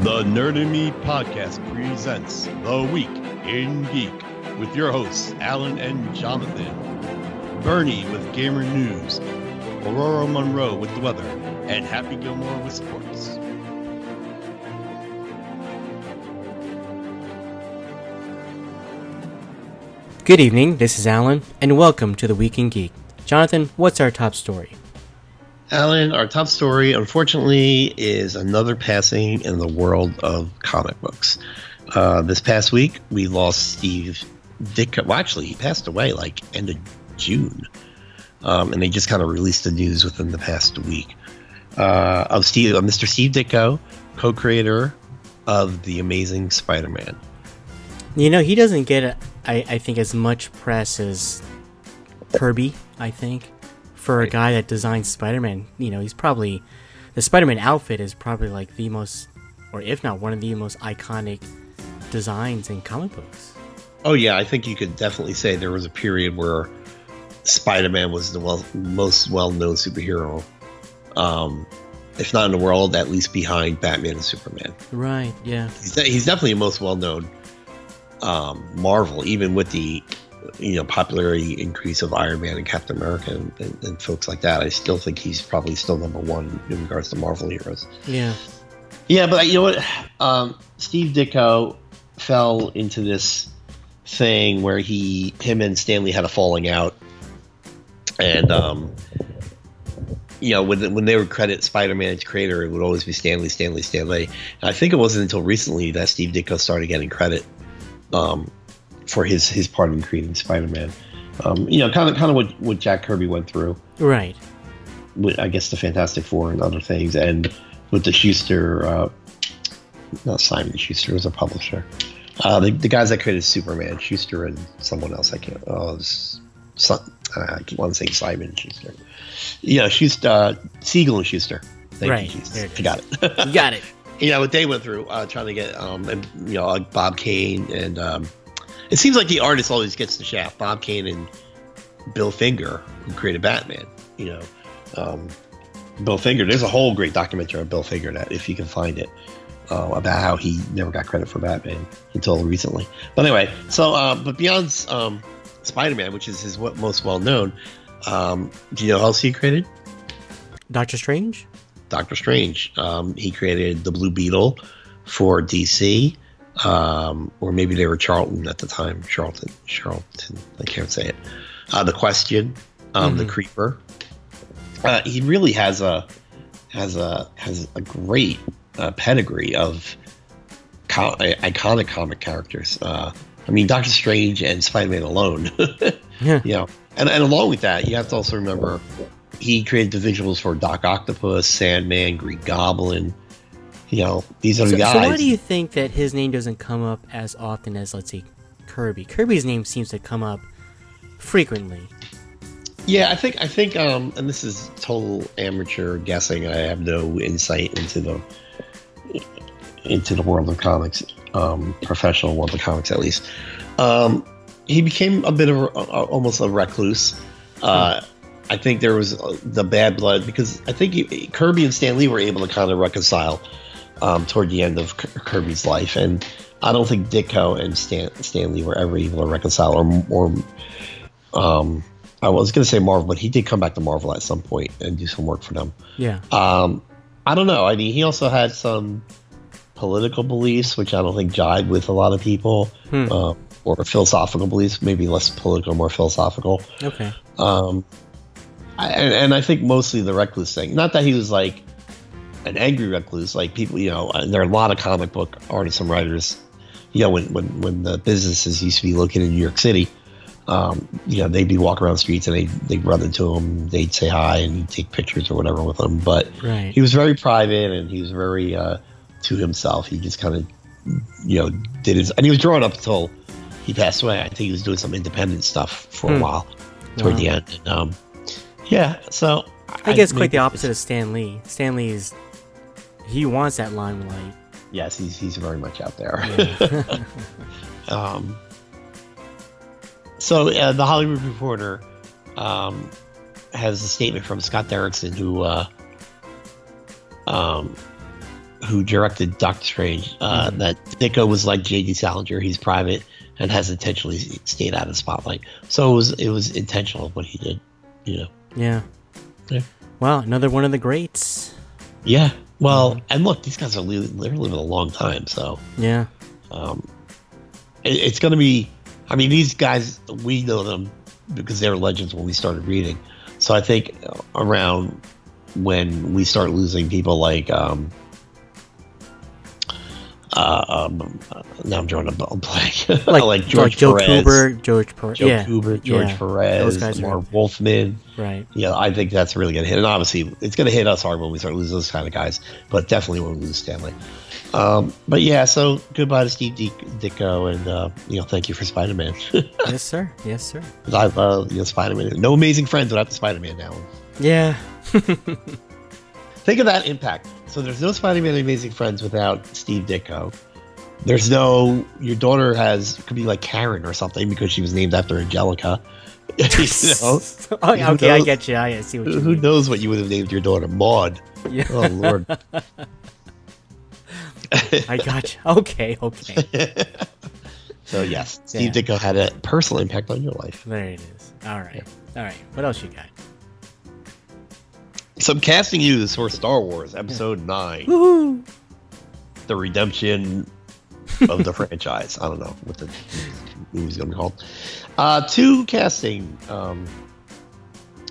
The Nerd in Me podcast presents The Week in Geek with your hosts, Alan and Jonathan, Bernie with Gamer News, Aurora Monroe with the weather, and Happy Gilmore with sports. Good evening, this is Alan, and welcome to the Week in Geek. Jonathan, what's our top story? Alan, our top story, unfortunately, is another passing in the world of comic books. Uh, this past week, we lost Steve Ditko. Well, actually, he passed away like end of June, um, and they just kind of released the news within the past week uh, of Steve, uh, Mr. Steve Ditko, co-creator of the Amazing Spider-Man. You know, he doesn't get, I, I think, as much press as Kirby. I think for a guy that designed Spider-Man, you know, he's probably the Spider-Man outfit is probably like the most, or if not one of the most iconic designs in comic books. Oh yeah, I think you could definitely say there was a period where Spider-Man was the well, most well-known superhero, um, if not in the world, at least behind Batman and Superman. Right. Yeah. He's, he's definitely the most well-known um, Marvel, even with the you know popularity increase of Iron Man and Captain America and, and, and, folks like that, I still think he's probably still number one in regards to Marvel heroes. Yeah, yeah, but you know what? Um, Steve Ditko fell into this thing where he, him, and Stan Lee had a falling out, and um, you know, when when they would credit Spider-Man's creator, it would always be Stan Lee, Stanley, Stan Lee. And I think it wasn't until recently that Steve Ditko started getting credit um, for his his part in creating Spider-Man. Um, you know, kind of kind of what, what Jack Kirby went through, right? With I guess the Fantastic Four and other things, and with the Shuster, uh, not Simon Schuster was a publisher. Uh, the, the guys that created Superman, Shuster and someone else. I can't. Oh, some, I want to say Simon Schuster. Yeah, Schuster, uh, Siegel and Shuster. Thank right. you, Jesus. I got it. you got it. yeah, what they went through uh, trying to get um and you know like Bob Kane and um it seems like the artist always gets the shaft. Bob Kane and Bill Finger, who created Batman. You know, um, Bill Finger. There's a whole great documentary on Bill Finger that, if you can find it, uh, about how he never got credit for Batman until recently. But anyway, so uh, but beyond um, Spider-Man, which is his most well known, um, do you know else he created? Doctor Strange. Doctor Strange. Um, he created the Blue Beetle for DC um, or maybe they were Charlton at the time. Charlton, Charlton, I can't say it. Uh, the question, um, mm-hmm. the creeper. Uh, he really has a has a has a great uh, pedigree of co- iconic comic characters. Uh, I mean, Doctor Strange and Spider Man alone. yeah. You know, and, and along with that, you have to also remember he created the visuals for Doc Octopus, Sandman, Green Goblin you know, these are so, the guys. So why do you think that his name doesn't come up as often as, let's say, Kirby? Kirby's name seems to come up frequently. Yeah, I think I think, um, and this is total amateur guessing. I have no insight into the into the world of comics, um, professional world of comics at least. Um, he became a bit of a, almost a recluse. Uh, I think there was uh, the bad blood because I think he, Kirby and Stan Lee were able to kind of reconcile um, toward the end of Kirby's life, and I don't think Ditko and Stan, Stan Lee were ever able to reconcile, or, or um, I was going to say Marvel, but he did come back to Marvel at some point and do some work for them. Yeah. Um, I don't know. I mean, he also had some political beliefs, which I don't think jive with a lot of people, hmm. uh, or philosophical beliefs, maybe less political, more philosophical. Okay. Um, I, and, and I think mostly the recluse thing. Not that he was like an angry recluse. Like people, you know, there are a lot of comic book artists and writers. You know, when when when the businesses used to be located in New York City, um, you know, they'd be walking around the streets and they they'd run into him, they'd say hi and he'd take pictures or whatever with them. But right. he was very private and he was very uh, to himself. He just kind of, you know, did his and he was drawing up until he passed away. I think he was doing some independent stuff for hmm. a while toward wow. the end. And, um, yeah, so I, I guess quite the opposite of Stan Lee. Stan Lee is he wants that limelight. Yes, he's he's very much out there. Yeah. um, so uh, the Hollywood Reporter um, has a statement from Scott Derrickson, who uh, um, who directed Doctor Strange, uh, Mhm. that Ditko was like J.D. Salinger. He's private and has intentionally stayed out of the spotlight. So it was it was intentional what he did. You know. Yeah. Yeah. Wow, another one of the greats. Yeah. Well, Mhm. and look, these guys are li- they're living a long time, so Yeah. um, it, it's going to be. I mean, these guys we know them because they were legends when we started reading. So I think around when we start losing people like um, uh, um, uh, now I'm drawing a bl- blank, Like, like, George Joe Perez, George Perez. Joe yeah. Cooper, George yeah, Perez, guys are- Wolfman. Right. Yeah, I think that's really going to hit. And obviously, it's going to hit us hard when we start losing those kind of guys, but definitely when we lose Stan Lee. Um, but yeah, so goodbye to Steve Dick- Ditko, and uh, you know, thank you for Spider Man. yes, sir. Yes, sir. I love you know, Spider Man. No Amazing Friends without the Spider Man now. Yeah. Think of that impact. So there's no Spider Man Amazing Friends without Steve Ditko. There's no your daughter has could be like Karen or something because she was named after Angelica. you know, Oh, okay, I knows? get you. I see what you who mean. knows what you would have named your daughter? Maud. Yeah. Oh Lord. I got you. Okay, okay. so yes, Steve Yeah. Ditko had a personal impact on your life. There it is. All right. All right. What else you got? Some casting news for Star Wars Episode Nine: Woohoo! The Redemption of the franchise. I don't know what the movie's going to be called. Uh, two casting. Um,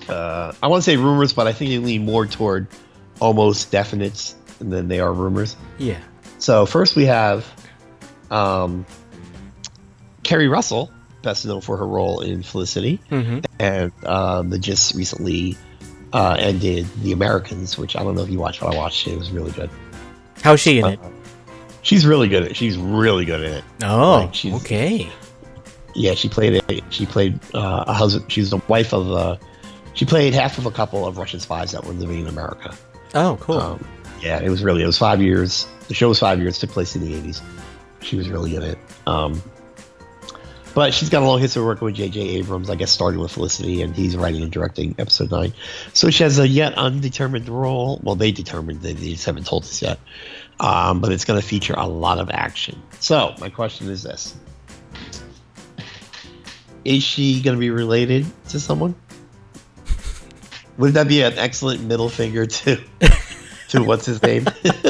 uh, I want to say rumors, but I think they lean more toward almost definites than they are rumors. Yeah. So first we have um, Keri Russell, best known for her role in Felicity, Mm-hmm. and um, the just recently uh, did The Americans, which I don't know if you watched, but I watched it. It was really good. How's she in it? Uh, she's really good at it. She's really good at it. Oh, like, okay. Yeah, she played it. She played uh, a husband. She's the wife of. Uh, she played half of a couple of Russian spies that were living in America. Oh, cool. Um, yeah, it was really. It was five years. The show was five years. Took place in the eighties. She was really good at it. Um, but she's got a long history of working with J.J. Abrams. I guess starting with Felicity, and he's writing and directing episode nine. So she has a yet undetermined role. Well, they determined. They, they just haven't told us yet. Um, but it's going to feature a lot of action. So my question is this: Is she going to be related to someone? Would that be an excellent middle finger to to what's his name?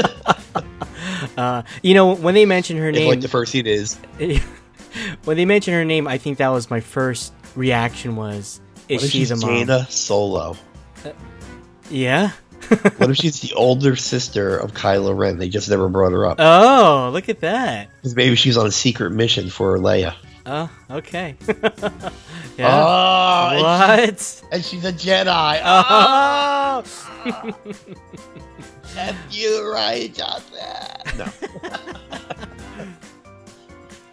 Uh, you know, when they mentioned her If, name, like the first scene is when they mentioned her name, I think that was my first reaction was, is what she she's the mom? Jaina Solo? Uh, yeah. What if she's the older sister of Kylo Ren? They just never brought her up Oh, look at that. because maybe she's on a secret mission for Leia. Oh, okay. Oh, yeah. Ah, and, what? she- and she's a Jedi. Oh, Oh. F you Rian, Johnson. No,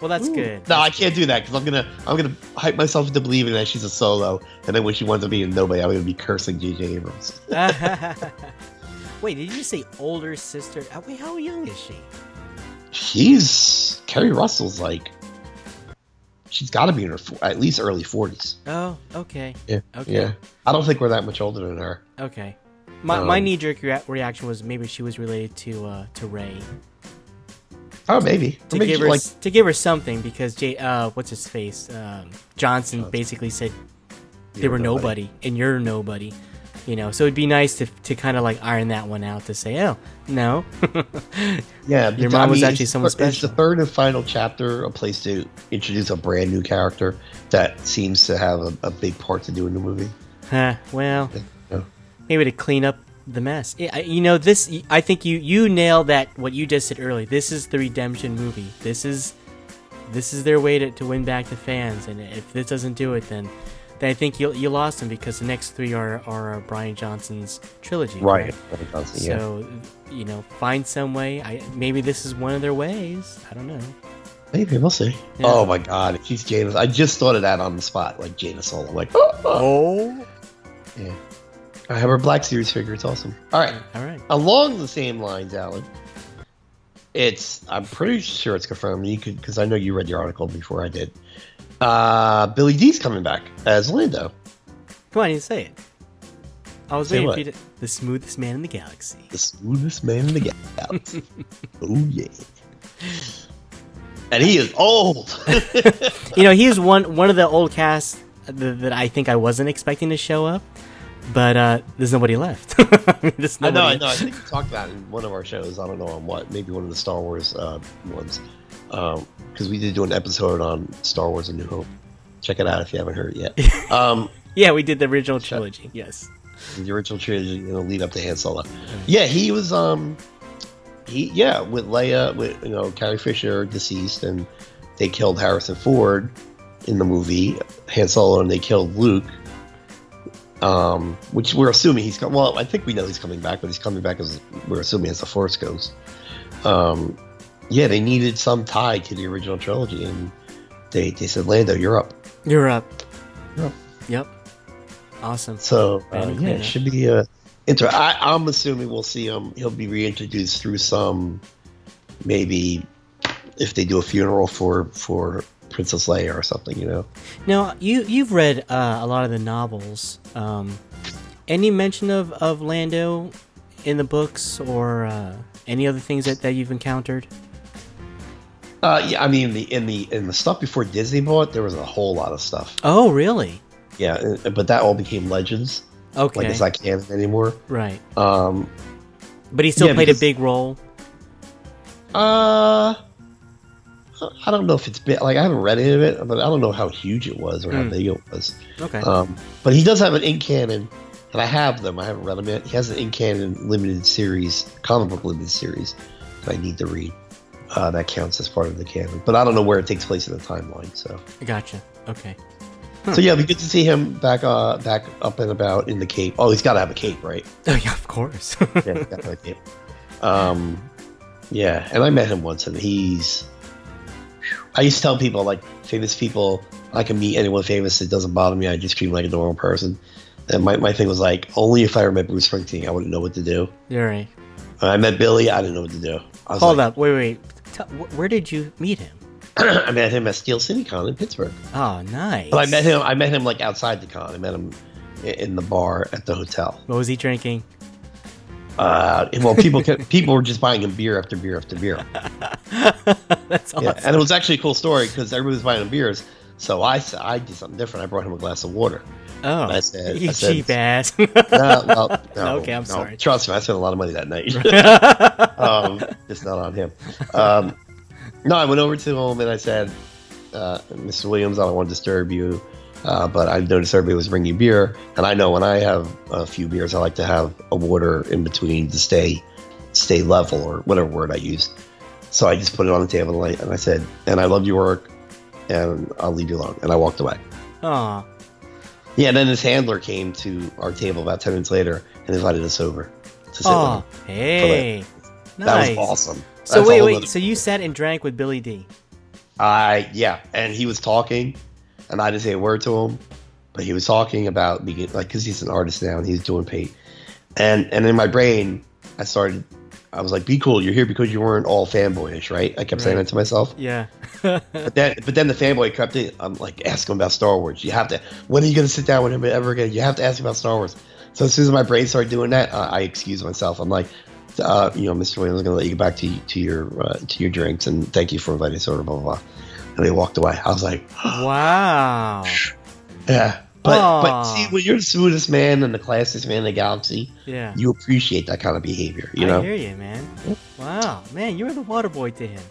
well, that's Ooh. good. No, I can't do that because I'm gonna I'm gonna hype myself into believing that she's a Solo, and then when she winds up being nobody, I'm gonna be cursing J.J. Abrams. Wait, did you say older sister? uh, Wait, how young is she? She's Keri Russell's like she's got to be in her at least early 40s. Oh, okay. Yeah, Okay. yeah. I don't think we're that much older than her. Okay. My, my Um, knee jerk rea- reaction was maybe she was related to uh, to Rey Oh, maybe. To maybe give her like to give her something because Jay uh what's his face um, Johnson Johnson. basically said they were nobody. and you're nobody. You know, so it'd be nice to to kind of like iron that one out to say, oh no, Yeah, Your mom I was actually someone thir- It's the third and final chapter, a place to introduce a brand new character that seems to have a, a big part to do in the movie. Huh, well, Yeah. maybe to clean up the mess. Yeah, I- you know, this. I think you you nailed that. What you just said earlier. This is the redemption movie. This is this is their way to, to win back the fans. And if this doesn't do it, then then I think you you lost them because the next three are are uh, Rian Johnson's trilogy. Right. right? So you know, find some way. I maybe this is one of their ways. I don't know. Maybe we'll see. Yeah. Oh my God, she's Jada. I just thought of that on the spot, like Jada Solo. I'm like, oh, Oh. yeah. I have her Black Series figure. It's awesome. All right. All right. Along the same lines, Alan. It's. I'm pretty sure it's confirmed. You could, because I know you read the article before I did. Uh, Billy Dee's coming back as Lando. Come on, you say it. I was Say waiting for you to. The smoothest man in the galaxy. The smoothest man in the galaxy. oh yeah. And he is old. You know, he is one one of the old cast that, that I think I wasn't expecting to show up, but uh, there's nobody left. there's I know, I know. I think we talked about it in one of our shows. I don't know on what. Maybe one of the Star Wars uh, ones. Because we did do an episode on Star Wars: A New Hope. Check it out if you haven't heard it yet. um, Yeah, we did the original trilogy. Yes. the original trilogy, you know, lead up to Han Solo. Yeah, he was. Um, he yeah, with Leia, with you know Carrie Fisher deceased, and they killed Harrison Ford in the movie Han Solo, and they killed Luke. Um, which we're assuming he's coming. Well, I think we know he's coming back, but he's coming back as we're assuming as the Force goes. Um, yeah, they needed some tie to the original trilogy, and they they said, Lando, you're up. You're up. Yep. Yep. Awesome. So uh, yeah, it should be uh, inter. I, I'm assuming we'll see him. He'll be reintroduced through some, maybe, if they do a funeral for for Princess Leia or something. You know. Now, you you've read uh, a lot of the novels. Um, any mention of, of Lando in the books or uh, any other things that, that you've encountered? Uh, yeah, I mean the in the in the stuff before Disney bought, there was a whole lot of stuff. Oh, really? Yeah, uh, but that all became legends. Okay. Like it's not canon anymore. right. Um, But he still Yeah, played because- a big role. uh, I don't know if it's big. Like I haven't read any of it, but I don't know how huge it was or how Hmm. big it was. Okay. Um, but he does have an in canon, and I have them. I haven't read them yet. He has an in canon limited series, comic book limited series that I need to read. Uh, that counts as part of the canon, but I don't know where it takes place in the timeline. So, I gotcha. Okay. so yeah, it'd be good to see him back, uh, back up and about in the cape. Oh, he's got to have a cape, right? Oh, yeah, of course. Yeah, he's got to have a cape. Um, yeah, and I met him once, and he's. I used to tell people like famous people I can meet anyone famous. It doesn't bother me. I just treat him like a normal person. And my, my thing was like only if I met Bruce Springsteen, I wouldn't know what to do. You're right. When I met Billy, I didn't know what to do. I was Hold like, up. Wait, wait. Tell, where did you meet him? I met him at Steel City Con in Pittsburgh. Oh, nice. But I met him. I met him like outside the con. I met him in the bar at the hotel. What was he drinking? Uh, well, people kept, people were just buying him beer after beer after beer. That's awesome. Yeah, and it was actually a cool story because everybody was buying him beers. So I said I did something different. I brought him a glass of water. oh, I said- you I said- cheap ass. No, well, no, Okay, I'm no. sorry. Trust me, I spent a lot of money that night. um, it's not on him. Um, no, I went over to him and I said, uh, "Mr. Williams, I don't want to disturb you, uh, but I noticed everybody was bringing beer, and I know when I have a few beers, I like to have a water in between to stay stay level or whatever word I used. So I just put it on the table and I, and I said, "And I love your work, and I'll leave you alone." And I walked away. Aw. Yeah, and then his handler came to our table about ten minutes later and invited us over to sit with Oh, him. hey. That Nice. was awesome. So That's wait, wait. So you sat and drank with Billy Dee. I yeah, and he was talking, and I didn't say a word to him, but he was talking about being like because he's an artist now and he's doing paint, and and in my brain I started, I was like, be cool, you're here because you weren't all fanboyish, right? I kept saying Right. that to myself, Yeah. but then but then the fanboy crept in. I'm like, ask him about Star Wars. You have to. When are you gonna sit down with him ever again? You have to ask him about Star Wars. So as soon as my brain started doing that, uh, I excused myself. I'm like. Uh, you know, Mr. Williams, I'm going to let you get back to to your uh, to your drinks, and thank you for inviting us over. Blah blah blah. And they walked away. I was like, wow. Yeah. But but see, when you're the smoothest man and the classiest man in the galaxy, Yeah. you appreciate that kind of behavior. You I know, hear you, man. Wow, man, you were the water boy to him.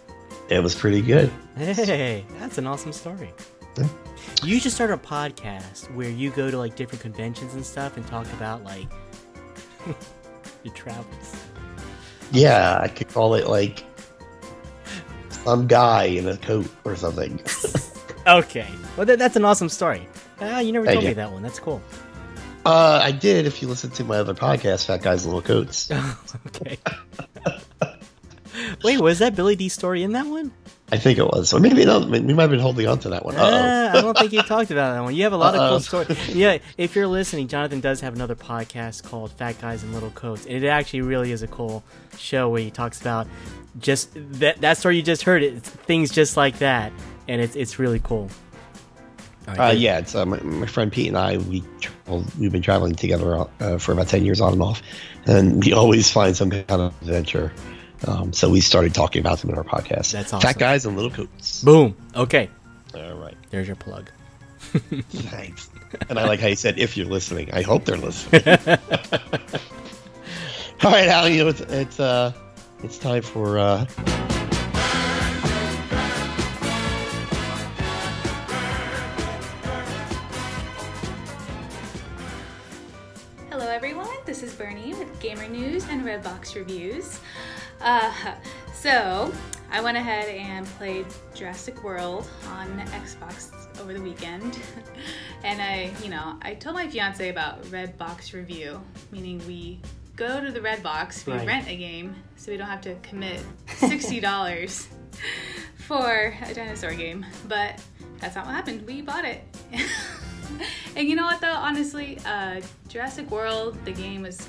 it was pretty good. Hey, that's an awesome story. Yeah. You should start a podcast where you go to like different conventions and stuff and talk about like your travels. Yeah, I could call it like some guy in a coat or something. Okay, well that, that's an awesome story. Ah, you never told me that one. That's cool. Uh, I did. If you listen to my other podcast, Fat Guys in Little Coats. okay. Wait, was that Billy Dee story in that one? I think it was. Or maybe no. We might have been holding on to that one. Uh I don't think you talked about that one. You have a lot of Uh-oh. cool stories. Yeah, if you're listening, Jonathan does have another podcast called Fat Guys in Little Coats, it actually really is a cool show where he talks about just that that story you just heard. It's things just like that, and it's it's really cool. Uh, yeah, it's uh, my, my friend Pete and I. We we've been traveling together uh, for about ten years on and off, and we always find some kind of adventure. Um, so we started talking about them in our podcast. That's Fat guys and little coats. Boom. Okay. All right, There's your plug. thanks. and I like how you said if you're listening. I hope they're listening. All right, Alan. You know it's it's uh it's time for Reviews. Uh, so, I went ahead and played Jurassic World on Xbox over the weekend. and I, you know, I told my fiance about Red Box Review, meaning we go to the Red Box, we Right. rent a game, so we don't have to commit $60 for a dinosaur game. But that's not what happened. We bought it. and you know what, though? Honestly, uh, Jurassic World, the game was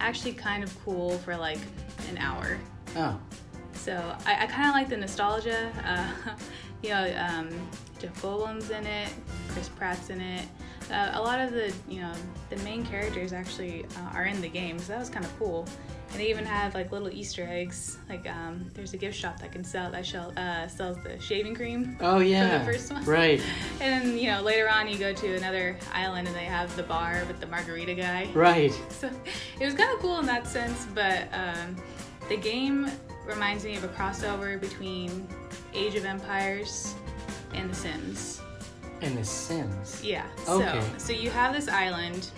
actually kind of cool for like an hour. Oh. So I, I kind of like the nostalgia. Uh, you know, um, Jeff Goldblum's in it, Chris Pratt's in it. Uh, a lot of the, you know, the main characters actually uh, are in the game, so that was kind of cool. And they even have like little Easter eggs. Like um, there's a gift shop that can sell that shell, uh, sells the shaving cream. Oh yeah. the first one. Right. And then you know later on you go to another island and they have the bar with the margarita guy. Right. So it was kind of cool in that sense, but um, the game reminds me of a crossover between Age of Empires and The Sims. And The Sims. Yeah. Okay. So so you have this island,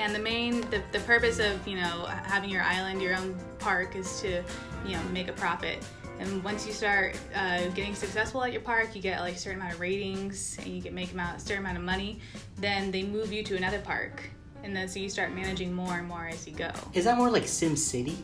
and the main the, the purpose of you know having your island, your own park, is to you know make a profit. And once you start uh, getting successful at your park, you get like a certain amount of ratings, and you can make amount, a certain amount of money. Then they move you to another park, and then so you start managing more and more as you go. Is that more like SimCity?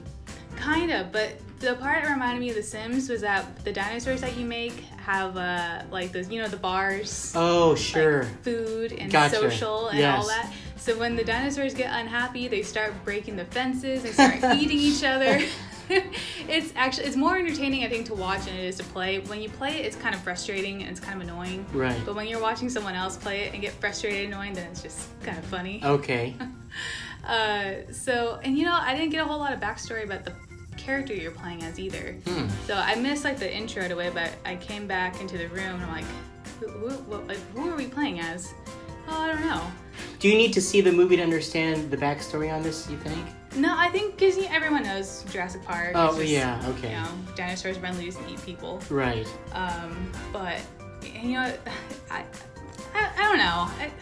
Kind of, but the part that reminded me of The Sims was that the dinosaurs that you make have uh, like those, you know, the bars Oh like, sure. food and Gotcha. social and Yes. all that. So when the dinosaurs get unhappy, they start breaking the fences, they start eating each other. it's actually it's more entertaining I think to watch than it is to play. When you play it, it's kind of frustrating and it's kind of annoying. Right. But when you're watching someone else play it and get frustrated and annoying, then it's just kind of funny. Okay. Uh, so, and you know, I didn't get a whole lot of backstory about the character you're playing as either. Hmm. So I missed like the intro to it, but I came back into the room and I'm like, who, who, what, like, who are we playing as? Oh, I don't know. Do you need to see the movie to understand the backstory on this? You think? No, I think because everyone knows Jurassic Park. Oh just, yeah. Okay. You know, dinosaurs run loose and eat people. Right. Um, but you know, I, I, I don't know. I,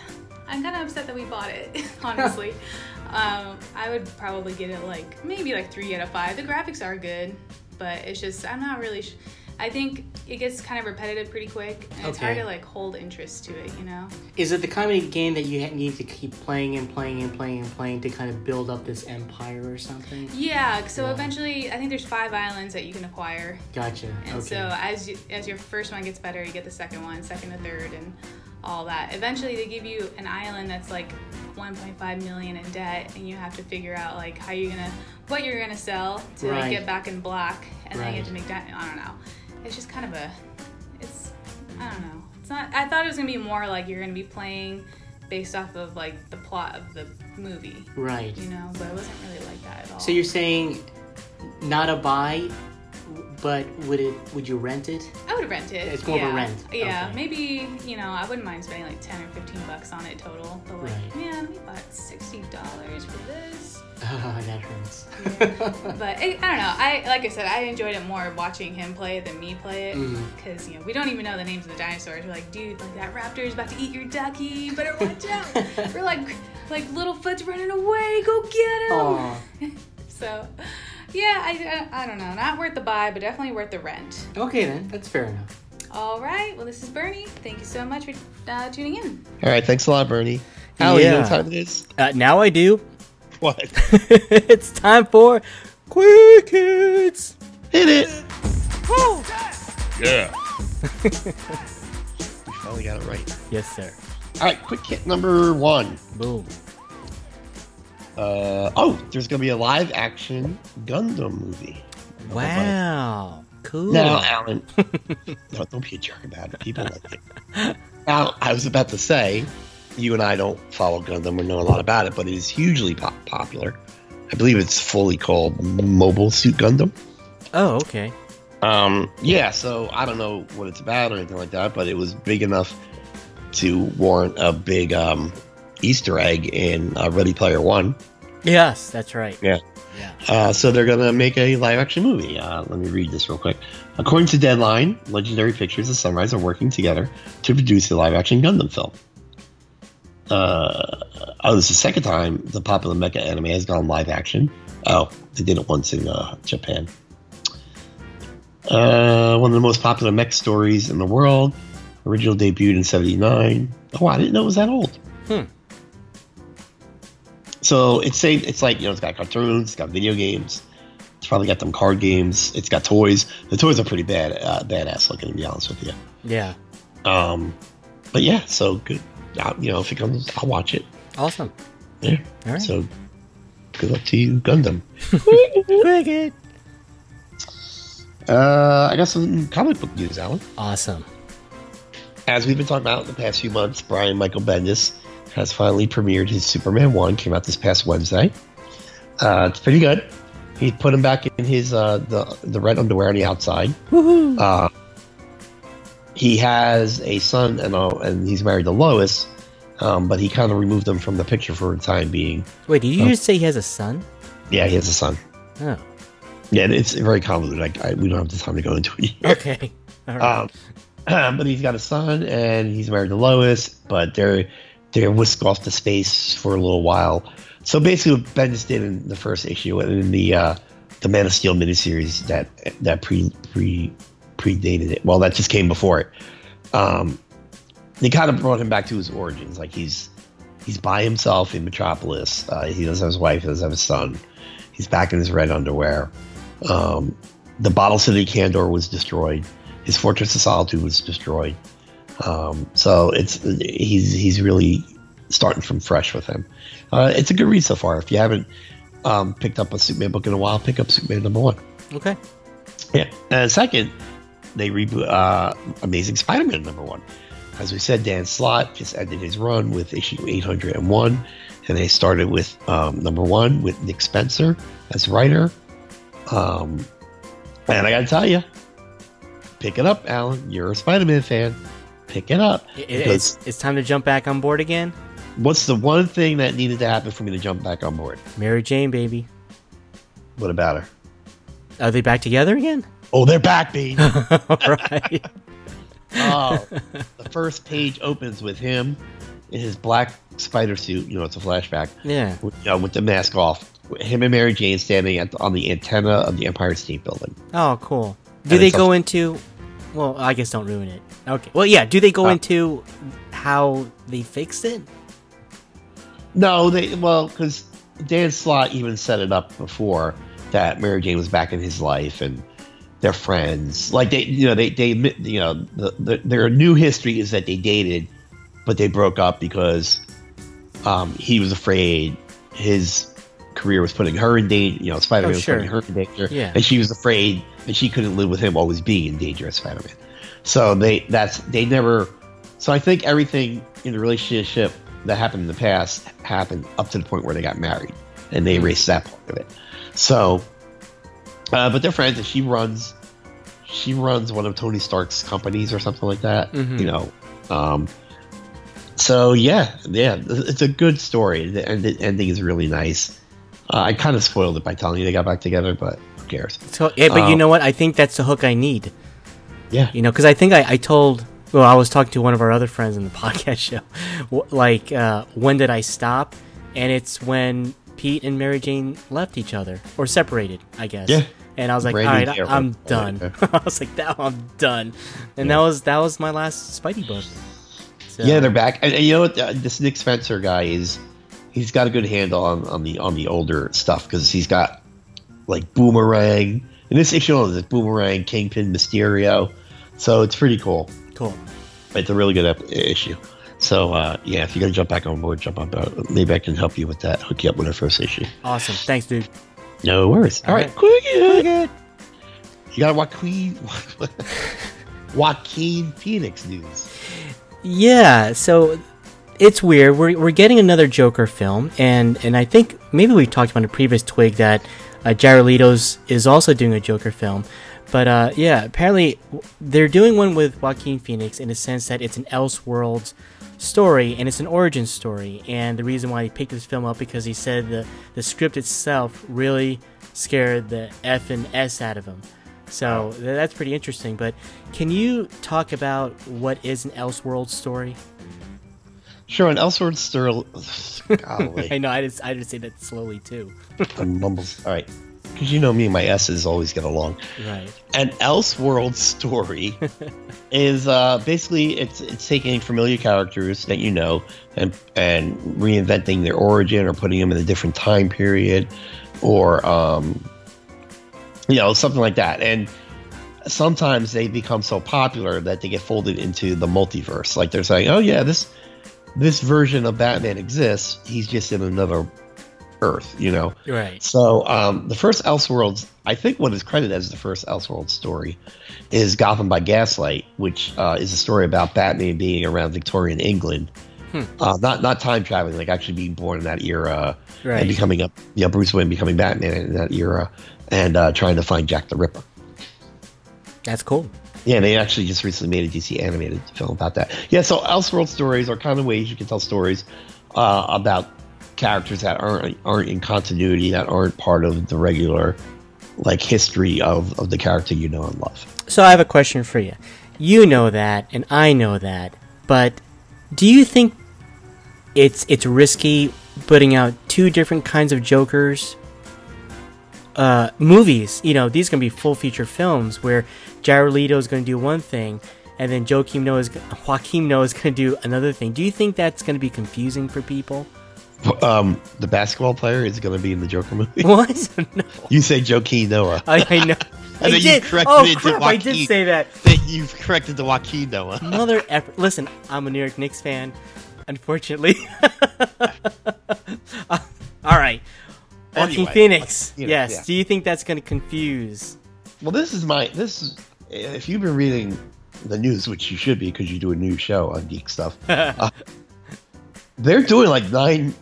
I'm kind of upset that we bought it. Honestly, um, I would probably get it like maybe like three out of five. The graphics are good, but it's just I'm not really. Sh- I think it gets kind of repetitive pretty quick, and it's hard to like hold interest to it. You know? Is it the kind of game that you ha- need to keep playing and playing and playing and playing to kind of build up this empire or something? Yeah. So Yeah. eventually, I think there's five islands that you can acquire. Gotcha. And okay. so as you, as your first one gets better, you get the second one, second and third, and all that. Eventually, they give you an island that's like 1.5 million in debt, and you have to figure out like how you're gonna, what you're gonna sell to Right. like, get back in black, and then you have to make that. I don't know. It's just kind of a, it's, I don't know. It's not. I thought it was gonna be more like you're gonna be playing based off of like the plot of the movie, right. you know. But it wasn't really like that at all. So you're saying not a buy, but would it? Would you rent it? I would rent it. It's more of a yeah. rent. Yeah, Okay. maybe you know I wouldn't mind spending like ten or fifteen bucks on it total. But like, Right. man, we bought sixty dollars for this. Oh, that hurts. But it, I don't know. I like I said, I enjoyed it more watching him play it than me play it mm-hmm. because you know we don't even know the names of the dinosaurs. We're like, dude, like that raptor is about to eat your ducky. You better watch out. We're like, like Littlefoot's running away. Go get him. So, yeah, I, I I don't know. Not worth the buy, but definitely worth the rent. Okay then, that's fair enough. All right. Well, this is Bernie. Thank you so much for uh, tuning in. All right, thanks a lot, Bernie. Alan, you know Yeah. what time it is? Uh, now I do. What? it's time for quick hits. Hit it! Yeah. We finally got it right. Yes, sir. All right, quick hit number one. Boom. Uh, oh, there's going to be a live action Gundam movie. Wow. Cool. Now, Alan, no, don't be a jerk about it. People like it. Now, I was about to say, you and I don't follow Gundam or know a lot about it, but it is hugely pop- popular. I believe it's fully called Mobile Suit Gundam. Oh, okay. Um, yeah, so I don't know what it's about or anything like that, but it was big enough to warrant a big um, Easter egg in uh, Ready Player One. Yes, that's right. Yeah. Yeah. Uh, so they're gonna make a live action movie. Uh, let me read this real quick. According to Deadline, Legendary Pictures and Sunrise are working together to produce a live action Gundam film. Uh, oh, this is the second time the popular mecha anime has gone live action. Oh, they did it once in uh, Japan. Uh, one of the most popular mech stories in the world. Original debuted in '79. Oh, I didn't know it was that old. Hmm. So it's same. It's like you know, it's got cartoons, it's got video games. It's probably got them card games. It's got toys. The toys are pretty bad, uh, badass looking. To be honest with you. Yeah. Um, but yeah, so good. Uh, you know, if it comes, I'll watch it. Awesome. Yeah. All right. So good luck to you, Gundam. Cricket. Uh, I got some comic book news, Alan. Awesome. As we've been talking about in the past few months, Brian Michael Bendis has finally premiered his Superman 1, came out this past Wednesday. Uh, it's pretty good. He put him back in his uh, the the red underwear on the outside. Woohoo. Uh, he has a son and uh, and he's married to Lois, um, but he kind of removed them from the picture for the time being. Wait, did you oh. just say he has a son? Yeah, he has a son. Oh. Yeah, it's very convoluted. I, I, we don't have the time to go into it. Here. Okay. All right. Um, but he's got a son and he's married to Lois, but they're they're whisked off to space for a little while. So basically, what Bendis did in the first issue and in the uh, the Man of Steel miniseries that that pre pre predated it. Well, that just came before it. Um, they kind of brought him back to his origins. Like he's he's by himself in Metropolis. Uh, he doesn't have his wife. He doesn't have his son. He's back in his red underwear. Um, the Bottle City Kandor was destroyed. His Fortress of Solitude was destroyed. Um, so it's he's he's really starting from fresh with him. Uh, it's a good read so far. If you haven't um, picked up a Superman book in a while, pick up Superman number one. okay. Yeah. And second, they reboot uh, Amazing Spider-Man number one. As we said, Dan Slott just ended his run with issue 801, and they started with um, number one with Nick Spencer as writer. Um, and I got to tell you, pick it up, Alan. You're a Spider-Man fan. Pick it up. It- it's, it's time to jump back on board again. what's the one thing that needed to happen for me to jump back on board? Mary Jane, baby. What about her? Are they back together again? Oh, they're back, baby. All right. Oh, the first page opens with him in his black spider suit. You know, it's a flashback. Yeah. With, you know, with the mask off. Him and Mary Jane standing at the, on the antenna of the Empire State Building. Oh, cool. Do And they go into? Well, I guess don't ruin it. Okay. Well, yeah. Do they go Uh, into how they fixed it? No, they well because Dan Slott even set it up before that Mary Jane was back in his life and they're friends. Like they, you know, they they you know the, the, their new history is that they dated, but they broke up because um, he was afraid his career was putting her in danger. You know, Spider Man Oh, was sure. putting her in danger, Yeah. and she was afraid that she couldn't live with him always being in danger as Spider Man. So they that's they never. So I think everything in the relationship that happened in the past happened up to the point where they got married, and they erased that part of it. So, uh, but they're friends, and she runs. She runs one of Tony Stark's companies or something like that. Mhm. You know. Um, so yeah, yeah, it's a good story. The end, the ending is really nice. Uh, I kind of spoiled it by telling you they got back together, but who cares? So, yeah, but you Um, know what? I think that's the hook I need. Yeah, You know, because I think I, I told. Well, I was talking to one of our other friends in the podcast show. Like, uh, when did I stop? And it's when Pete and Mary Jane left each other or separated, I guess. Yeah. And I was like, all new. I'm done. I was like, that I'm done. And that was that was my last Spidey book. So, yeah, they're back. And, and you know what? Uh, this Nick Spencer guy is. He's got a good handle on, on the on the older stuff because he's got like Boomerang. In this issue, there's Boomerang, Kingpin, Mysterio. So it's pretty cool. cool. It's a really good ep- issue. So uh, yeah, if you're gonna jump back on board, jump on board. Maybe I can help you with that. Hook you up with our first issue. Awesome. Thanks, dude. No worries. All right, right. quick. Good. You got Joaquin Joaquin Phoenix news. Yeah, so it's weird. We're, we're getting another Joker film, and, and I think maybe we talked about in a previous twig that uh, Jared Leto's is also doing a Joker film. But uh, yeah, apparently they're doing one with Joaquin Phoenix in the sense that it's an Elseworlds story and it's an origin story. And the reason why he picked this film up because he said the the script itself really scared the F and S out of him. So th- that's pretty interesting. But can you talk about what is an Elseworlds story? Sure, an Elseworlds story. I know I just I just say that slowly too. I mumbles. All right, because you know me, my S's always get along. Right. An Elseworld story is uh, basically it's it's taking familiar characters that you know and and reinventing their origin or putting them in a different time period or um, you know something like that. And sometimes they become so popular that they get folded into the multiverse. Like they're saying, oh yeah, this this version of Batman exists. He's just in another Earth, you know. Right. So um, the first Elseworlds, I think what is credited as the first Elseworld story is Gotham by Gaslight, which uh, is a story about Batman being around Victorian England. Hmm. Uh, not not time traveling, like actually being born in that era Right. and becoming a you know, Bruce Wayne becoming Batman in that era and uh, trying to find Jack the Ripper. That's cool. Yeah, they actually just recently made a DC animated film about that. Yeah, so Elseworld stories are kind of ways you can tell stories uh, about characters that aren't aren't in continuity, that aren't part of the regular like history of, of the character you know and love. So I have a question for you. You know that, and I know that, but do you think it's it's risky putting out two different kinds of Jokers? Uh, movies, you know, these are gonna be full feature films where Jared Leto is gonna do one thing, and then Joaquin Noah is Joaquin Noah is gonna do another thing. Do you think that's gonna be confusing for people? Um, the basketball player is going to be in the Joker movie. What? no, You say Joaquin Noah. I, I know. I then you did. corrected Oh it to crap! I did say that. You've corrected the Joaquin Noah. Mother effort. Listen, I'm a New York Knicks fan. Unfortunately. Uh, all right. Joaquin Anyway, Phoenix. Joaquin Phoenix, yes. yeah. Do you think that's going to confuse? Well, this is my this is if you've been reading the news, which you should be because you do a news show on geek stuff. uh, they're doing like nine.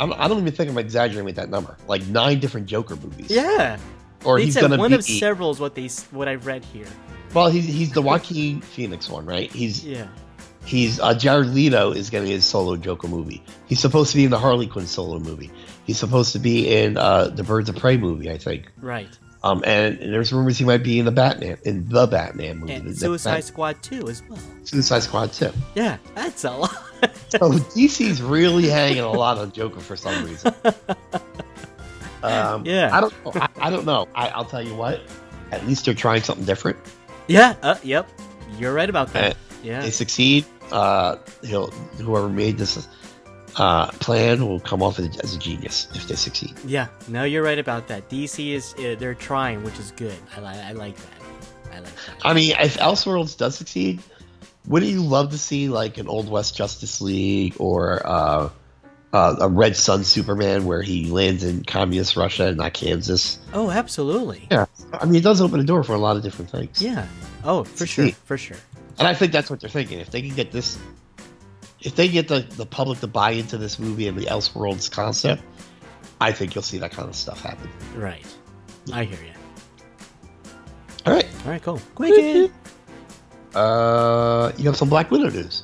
I'm, I don't even think I'm exaggerating with that number. Like nine different Joker movies. Yeah. Or they he's said gonna one be. of several is what they what I've read here. well, he's he's the Joaquin Phoenix one, right? He's Yeah. he's uh, Jared Leto is getting his solo Joker movie. He's supposed to be in the Harley Quinn solo movie. He's supposed to be in uh, the Birds of Prey movie, I think. Right. Um, and, and there's rumors he might be in the Batman in the Batman movie. And Suicide Bat- Squad 2 as well. Suicide Squad too. Yeah, that's a lot. So DC's really hanging a lot on Joker for some reason. Um, Yeah. I don't. know. I, I don't know. I, I'll tell you what. At least they're trying something different. yeah. Uh, yep. You're right about that. Uh, yeah. They succeed. Uh, he'll whoever made this uh, plan will come off as, a genius if they succeed. Yeah. No, you're right about that. DC is uh, they're trying, which is good. I, li- I like that. I like that. I mean, if Elseworlds does succeed, wouldn't you love to see like an Old West Justice League or uh, uh, a Red Sun Superman where he lands in communist Russia and not Kansas? Oh, absolutely. Yeah, I mean, it does open the door for a lot of different things. Yeah. Oh, for sure. For sure. And I think that's what they're thinking. If they can get this, if they get the, the public to buy into this movie and the Elseworlds concept, I think you'll see that kind of stuff happen. Right. I hear you. All right. All right, cool. Quick. Uh, you have some Black Widow news.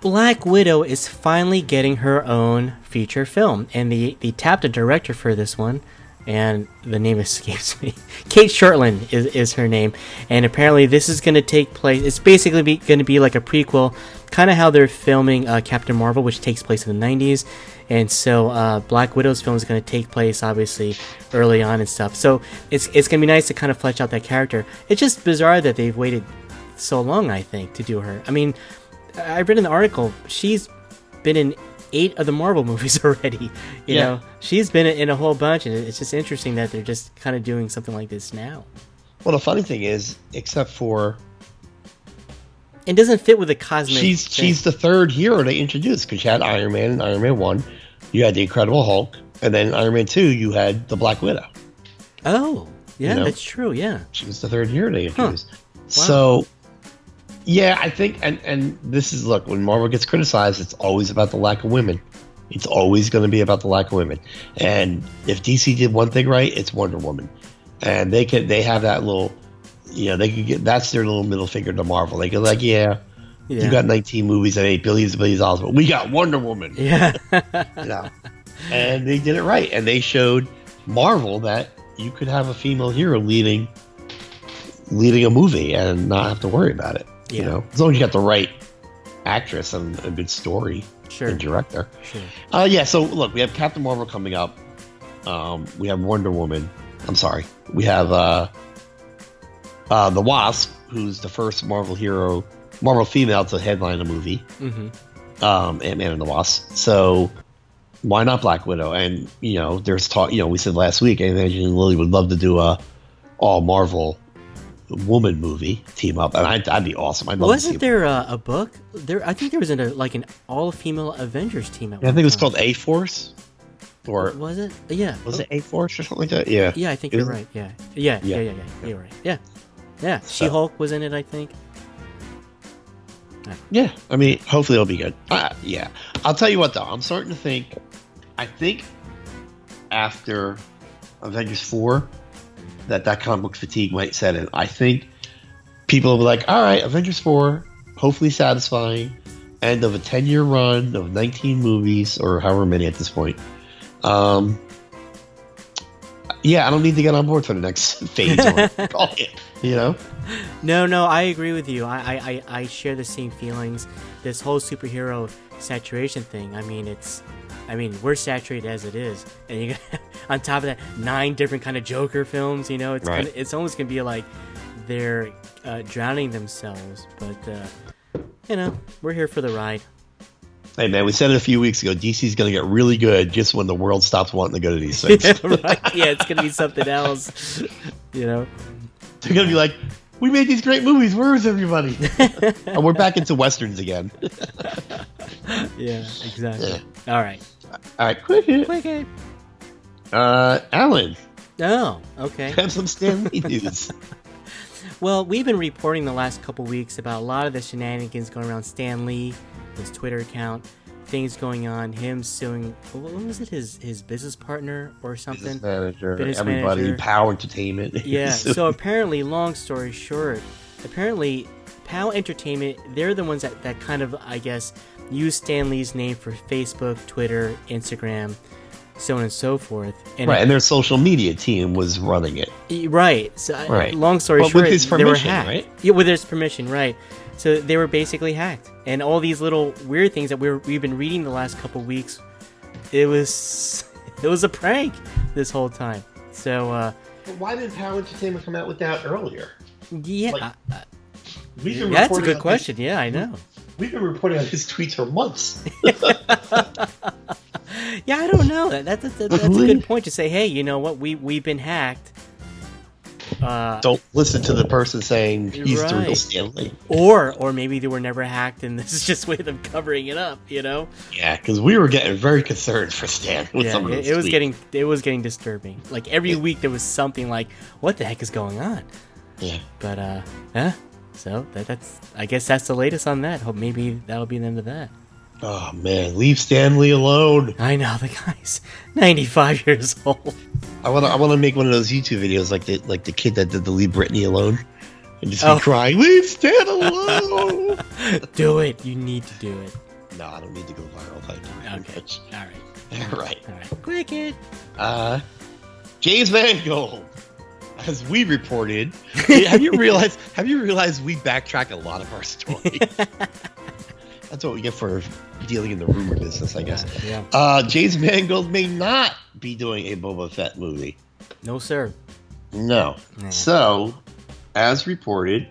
Black Widow is finally getting her own feature film, and the they tapped a director for this one, and the name escapes me. Cate Shortland is, is her name, and apparently this is going to take place. It's basically going to be like a prequel, kind of how they're filming uh, Captain Marvel, which takes place in the '90s, and so uh, Black Widow's film is going to take place obviously early on and stuff. So it's it's going to be nice to kind of flesh out that character. It's just bizarre that they've waited so long, I think, to do her. I mean, I read in the article she's been in eight of the Marvel movies already. You Yeah. know, she's been in a whole bunch, and it's just interesting that they're just kind of doing something like this now. Well, the funny thing is, except for It doesn't fit with the cosmic. she's thing. she's the third hero they introduced because you had Iron Man and Iron Man one, you had the Incredible Hulk, and then Iron Man two, you had the Black Widow. oh, yeah, you know? that's true. Yeah, She was the third hero they introduced. So, Yeah, I think, and and this is look when Marvel gets criticized, it's always about the lack of women. It's always going to be about the lack of women. And if DC did one thing right, it's Wonder Woman, and they can they have that little, you know, they could get that's their little middle finger to Marvel. They could like, yeah, Yeah. you got 19 movies and eight billions billions and billions of dollars, but we got Wonder Woman. yeah. you know. and they did it right, and they showed Marvel that you could have a female hero leading leading a movie and not have to worry about it. You Yeah. know, as long as you got the right actress and a good story sure. and director. Sure. Uh, yeah. So look, we have Captain Marvel coming up. Um, we have Wonder Woman. I'm sorry. We have uh, uh, the Wasp, who's the first Marvel hero, Marvel female to headline a movie Mm-hmm. um, Ant Man and the Wasp. So why not Black Widow? And you know, there's talk. You know, we said last week, Angelina and Lily would love to do a all Marvel woman movie team up, and I'd, that'd be awesome. I'd love. Wasn't there a, a book? There, I think there was an, a, like an all-female Avengers team. At I one think it was called A Force, or Was it? Yeah. was it A Force or something like that? Yeah. Yeah, I think It you're was- right. Yeah. Yeah. Yeah. Yeah. Yeah. Yeah. You're right. Yeah. Yeah. So- She-Hulk was in it. I think. Yeah, I mean, hopefully it'll be good. Uh, yeah, I'll tell you what though, I'm starting to think. I think after Avengers four, that that comic book fatigue might set in. I think people will be like, "All right, Avengers four, hopefully satisfying, end of a ten year run of 19 movies or however many at this point." Um, yeah, I don't need to get on board for the next phase. or call it, you know. No, no, I agree with you. I, I, I share the same feelings. This whole superhero saturation thing. I mean, it's, I mean, we're saturated as it is, and you got on top of that nine different kind of Joker films. You know, it's Right. gonna, it's almost gonna be like they're uh, drowning themselves. But uh, you know, we're here for the ride. Hey man, we said it a few weeks ago. DC's going to get really good just when the world stops wanting to go to these things. yeah, right. yeah, it's gonna be something else. You know. They're going to be like, "We made these great movies. Where is everybody?" and we're back into westerns again. Yeah, exactly. All right. All right, quick hit. Quick it. Uh, Alan, Oh, okay. have some Stan Lee news. Well, we've been reporting the last couple weeks about a lot of the shenanigans going around Stan Lee, his Twitter account, things going on, him suing. What was it? His his business partner or something? Business manager, Business everybody, manager. POW! Entertainment. Yeah. So apparently, long story short, apparently, POW! Entertainment, they're the ones that, that kind of, I guess, use Stan Lee's name for Facebook, Twitter, Instagram, so on and so forth. And right, and their social media team was running it. it- right. So, Right. long story But short, with his they were permission, hacked. right? Yeah, with his permission, right. So they were basically hacked, and all these little weird things that we were, we've been reading the last couple weeks, it was it was a prank this whole time. So uh, But why did POW! Entertainment come out with that earlier? yeah, Like, uh, We've yeah, that's a good on question. Yeah, I know. His, we've been reporting on his tweets for months. Yeah, I don't know. That, that, that, that- that's a good point to say. Hey, you know what? We we've been hacked. Uh, Don't listen to the person saying he's the real Right. Stan or or maybe they were never hacked, and this is just a way of them covering it up. You know? Yeah, because we were getting very concerned for Stan with yeah, some of it, those it was getting it was getting disturbing. Like every week there was something like, what the heck is going on? Yeah. But uh, yeah. So that, that's I guess that's the latest on that. Hope maybe that'll be the end of that. Oh man, leave Stan Lee alone. I know the guy's ninety five years old. I want to. I want to make one of those YouTube videos like the like the kid that did the leave Britney alone, and just Oh. be crying, "Leave Stan alone." do it. You need to do it. no, I don't need to go viral. Thank you Okay. much. All right. All right. All right. Cricket. Uh, James Mangold, as we reported, have you realized? Have you realized we backtrack a lot of our story? That's what we get for dealing in the rumor business, I guess. Yeah. Uh, James Mangold may not be doing a Boba Fett movie. No, sir. No. Nah. So, as reported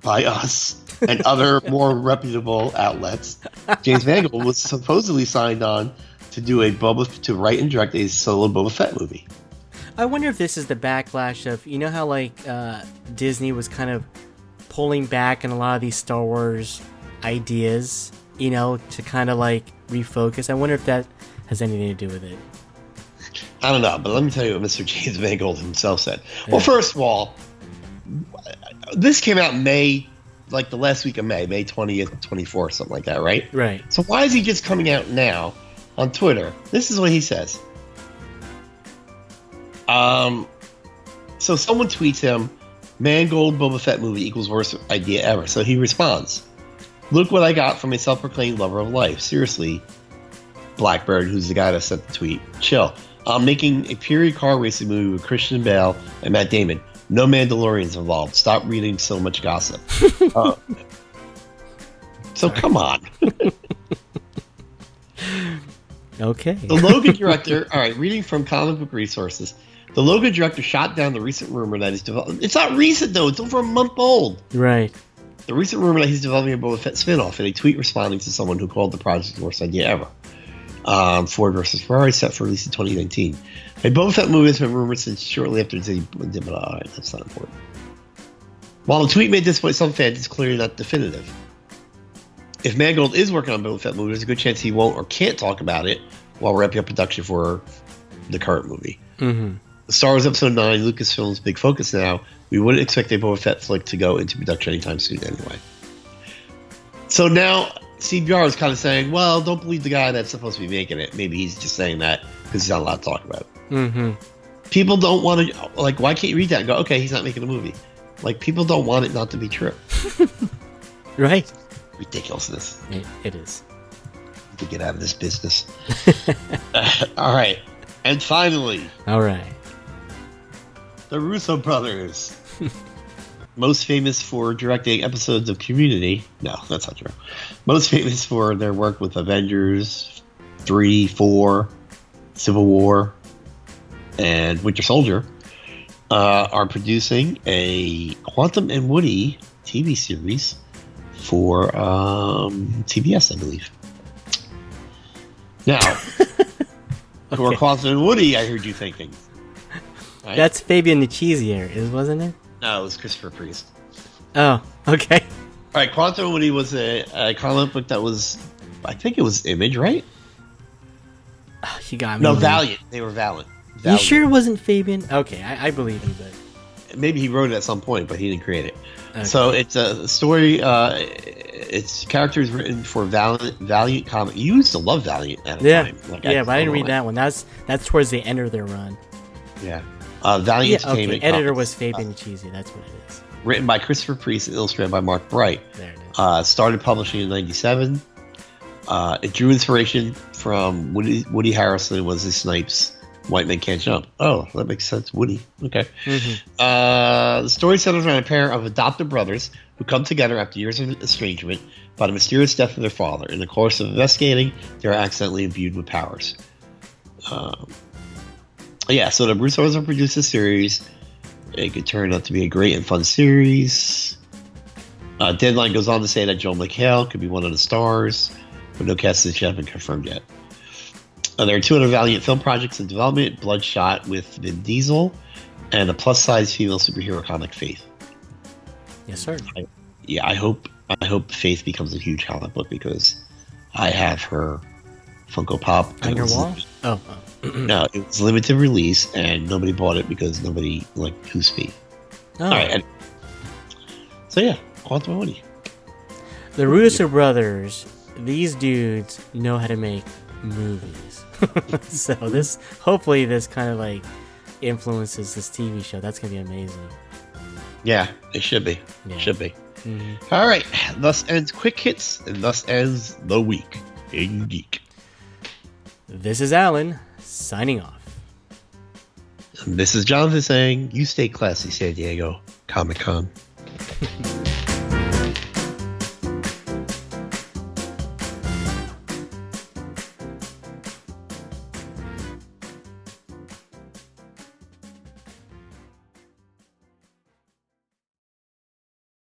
by us and other more reputable outlets, James Mangold was supposedly signed on to do a Boba to write and direct a solo Boba Fett movie. I wonder if this is the backlash of you know how like uh, Disney was kind of pulling back in a lot of these Star Wars ideas, you know, to kind of like refocus. I wonder if that has anything to do with it. I don't know, but let me tell you what Mr. James Mangold himself said. Well, first of all, this came out May like the last week of May, May 20th, 24th, something like that, right? Right. So why is he just coming out now on Twitter? This is what he says. Um, so someone tweets him, "Mangold Boba Fett movie equals worst idea ever." So he responds, "Look what I got from a self-proclaimed lover of life. Seriously, Blackbird, who's the guy that sent the tweet, chill. I'm making a period car racing movie with Christian Bale and Matt Damon. No Mandalorians involved. Stop reading so much gossip." Uh, so come on. Okay. The Logan director, all right, reading from comic book resources, the Logan director shot down the recent rumor that he's developing. It's not recent though; it's over a month old. Right. The recent rumor that he's developing a Boba Fett spinoff in a tweet responding to someone who called the project the worst idea ever. Um, Ford versus Ferrari set for release in 2019. A Boba Fett movie has been rumored since shortly after the but all right, that's not important. While the tweet may disappoint some fans, it's clearly not definitive. If Mangold is working on Boba Fett movie, there's a good chance he won't or can't talk about it while wrapping up production for the current movie. Mm-hmm. Star Wars Episode 9, Lucasfilm's big focus now, we wouldn't expect a Boba Fett flick to go into production anytime soon anyway. So now CBR is kind of saying, well, don't believe the guy that's supposed to be making it. Maybe he's just saying that because he's not allowed to talk about it. Mm-hmm. People don't want to, like, why can't you read that and go, okay, he's not making a movie? Like, people don't want it not to be true. Right. Ridiculousness. It, it is. To get out of this business. All right. And finally, All right. The Russo brothers. Most famous for directing episodes of Community. No, that's not true. Most famous for their work with Avengers 3, 4, Civil War, and Winter Soldier, uh, are producing a Quantum and Woody TV series for um, TBS, I believe. Now, for Okay. Quantum and Woody, I heard you thinking. Right? That's Fabian Nicieza, is wasn't it? No, it was Christopher Priest. Oh, okay. All right, Quantum Woody was a, a comic book that was, I think it was Image, right? Oh, you got me. No. Valiant. They were Valiant. You sure it wasn't Fabian? Okay, I, I believe you, but Maybe he wrote it at some point, but he didn't create it. okay. So it's a story. Uh, it's characters written for Valiant. Valiant comic. You used to love Valiant at a yeah, time. Like, yeah, but I didn't read know that one. That's that's towards the end of their run. Yeah. Uh, Valiant Yeah, okay. Entertainment. Editor Comics. was Fabian Nicieza. That's what it is. written by Christopher Priest illustrated by Mark Bright. There it is. Uh, started publishing in '97. Uh, it drew inspiration from Woody, Woody Harrelson was Wesley Snipes' White Men Can't Jump. Oh, that makes sense. Woody. Okay. Mhm. Uh, the story centers around a pair of adopted brothers who come together after years of estrangement by the mysterious death of their father. In the course of investigating, they are accidentally imbued with powers. Um, yeah, so the Russos have produced a series. It could turn out to be a great and fun series. Uh, Deadline goes on to say that Joel McHale could be one of the stars, but no cast has been confirmed yet. Uh, there are two other Valiant film projects in development Bloodshot with Vin Diesel and a plus size female superhero comic, Faith. Yes, sir. Yeah, I hope I hope Faith becomes a huge comic book because I have her Funko Pop. On your wall? Oh, oh. No, it was limited release and nobody bought it because nobody liked Who's Speed. oh. All right. and- so yeah, Quantum Woody. The Russo brothers, these dudes know how to make movies. so this, hopefully, this kind of like influences this TV show. That's gonna be amazing. Yeah, it should be. Yeah. Should be. Mhm. All right. Thus ends Quick Hits, and thus ends the week in Geek. This is Alan signing off. This is Jonathan saying, "You stay classy, San Diego Comic Con."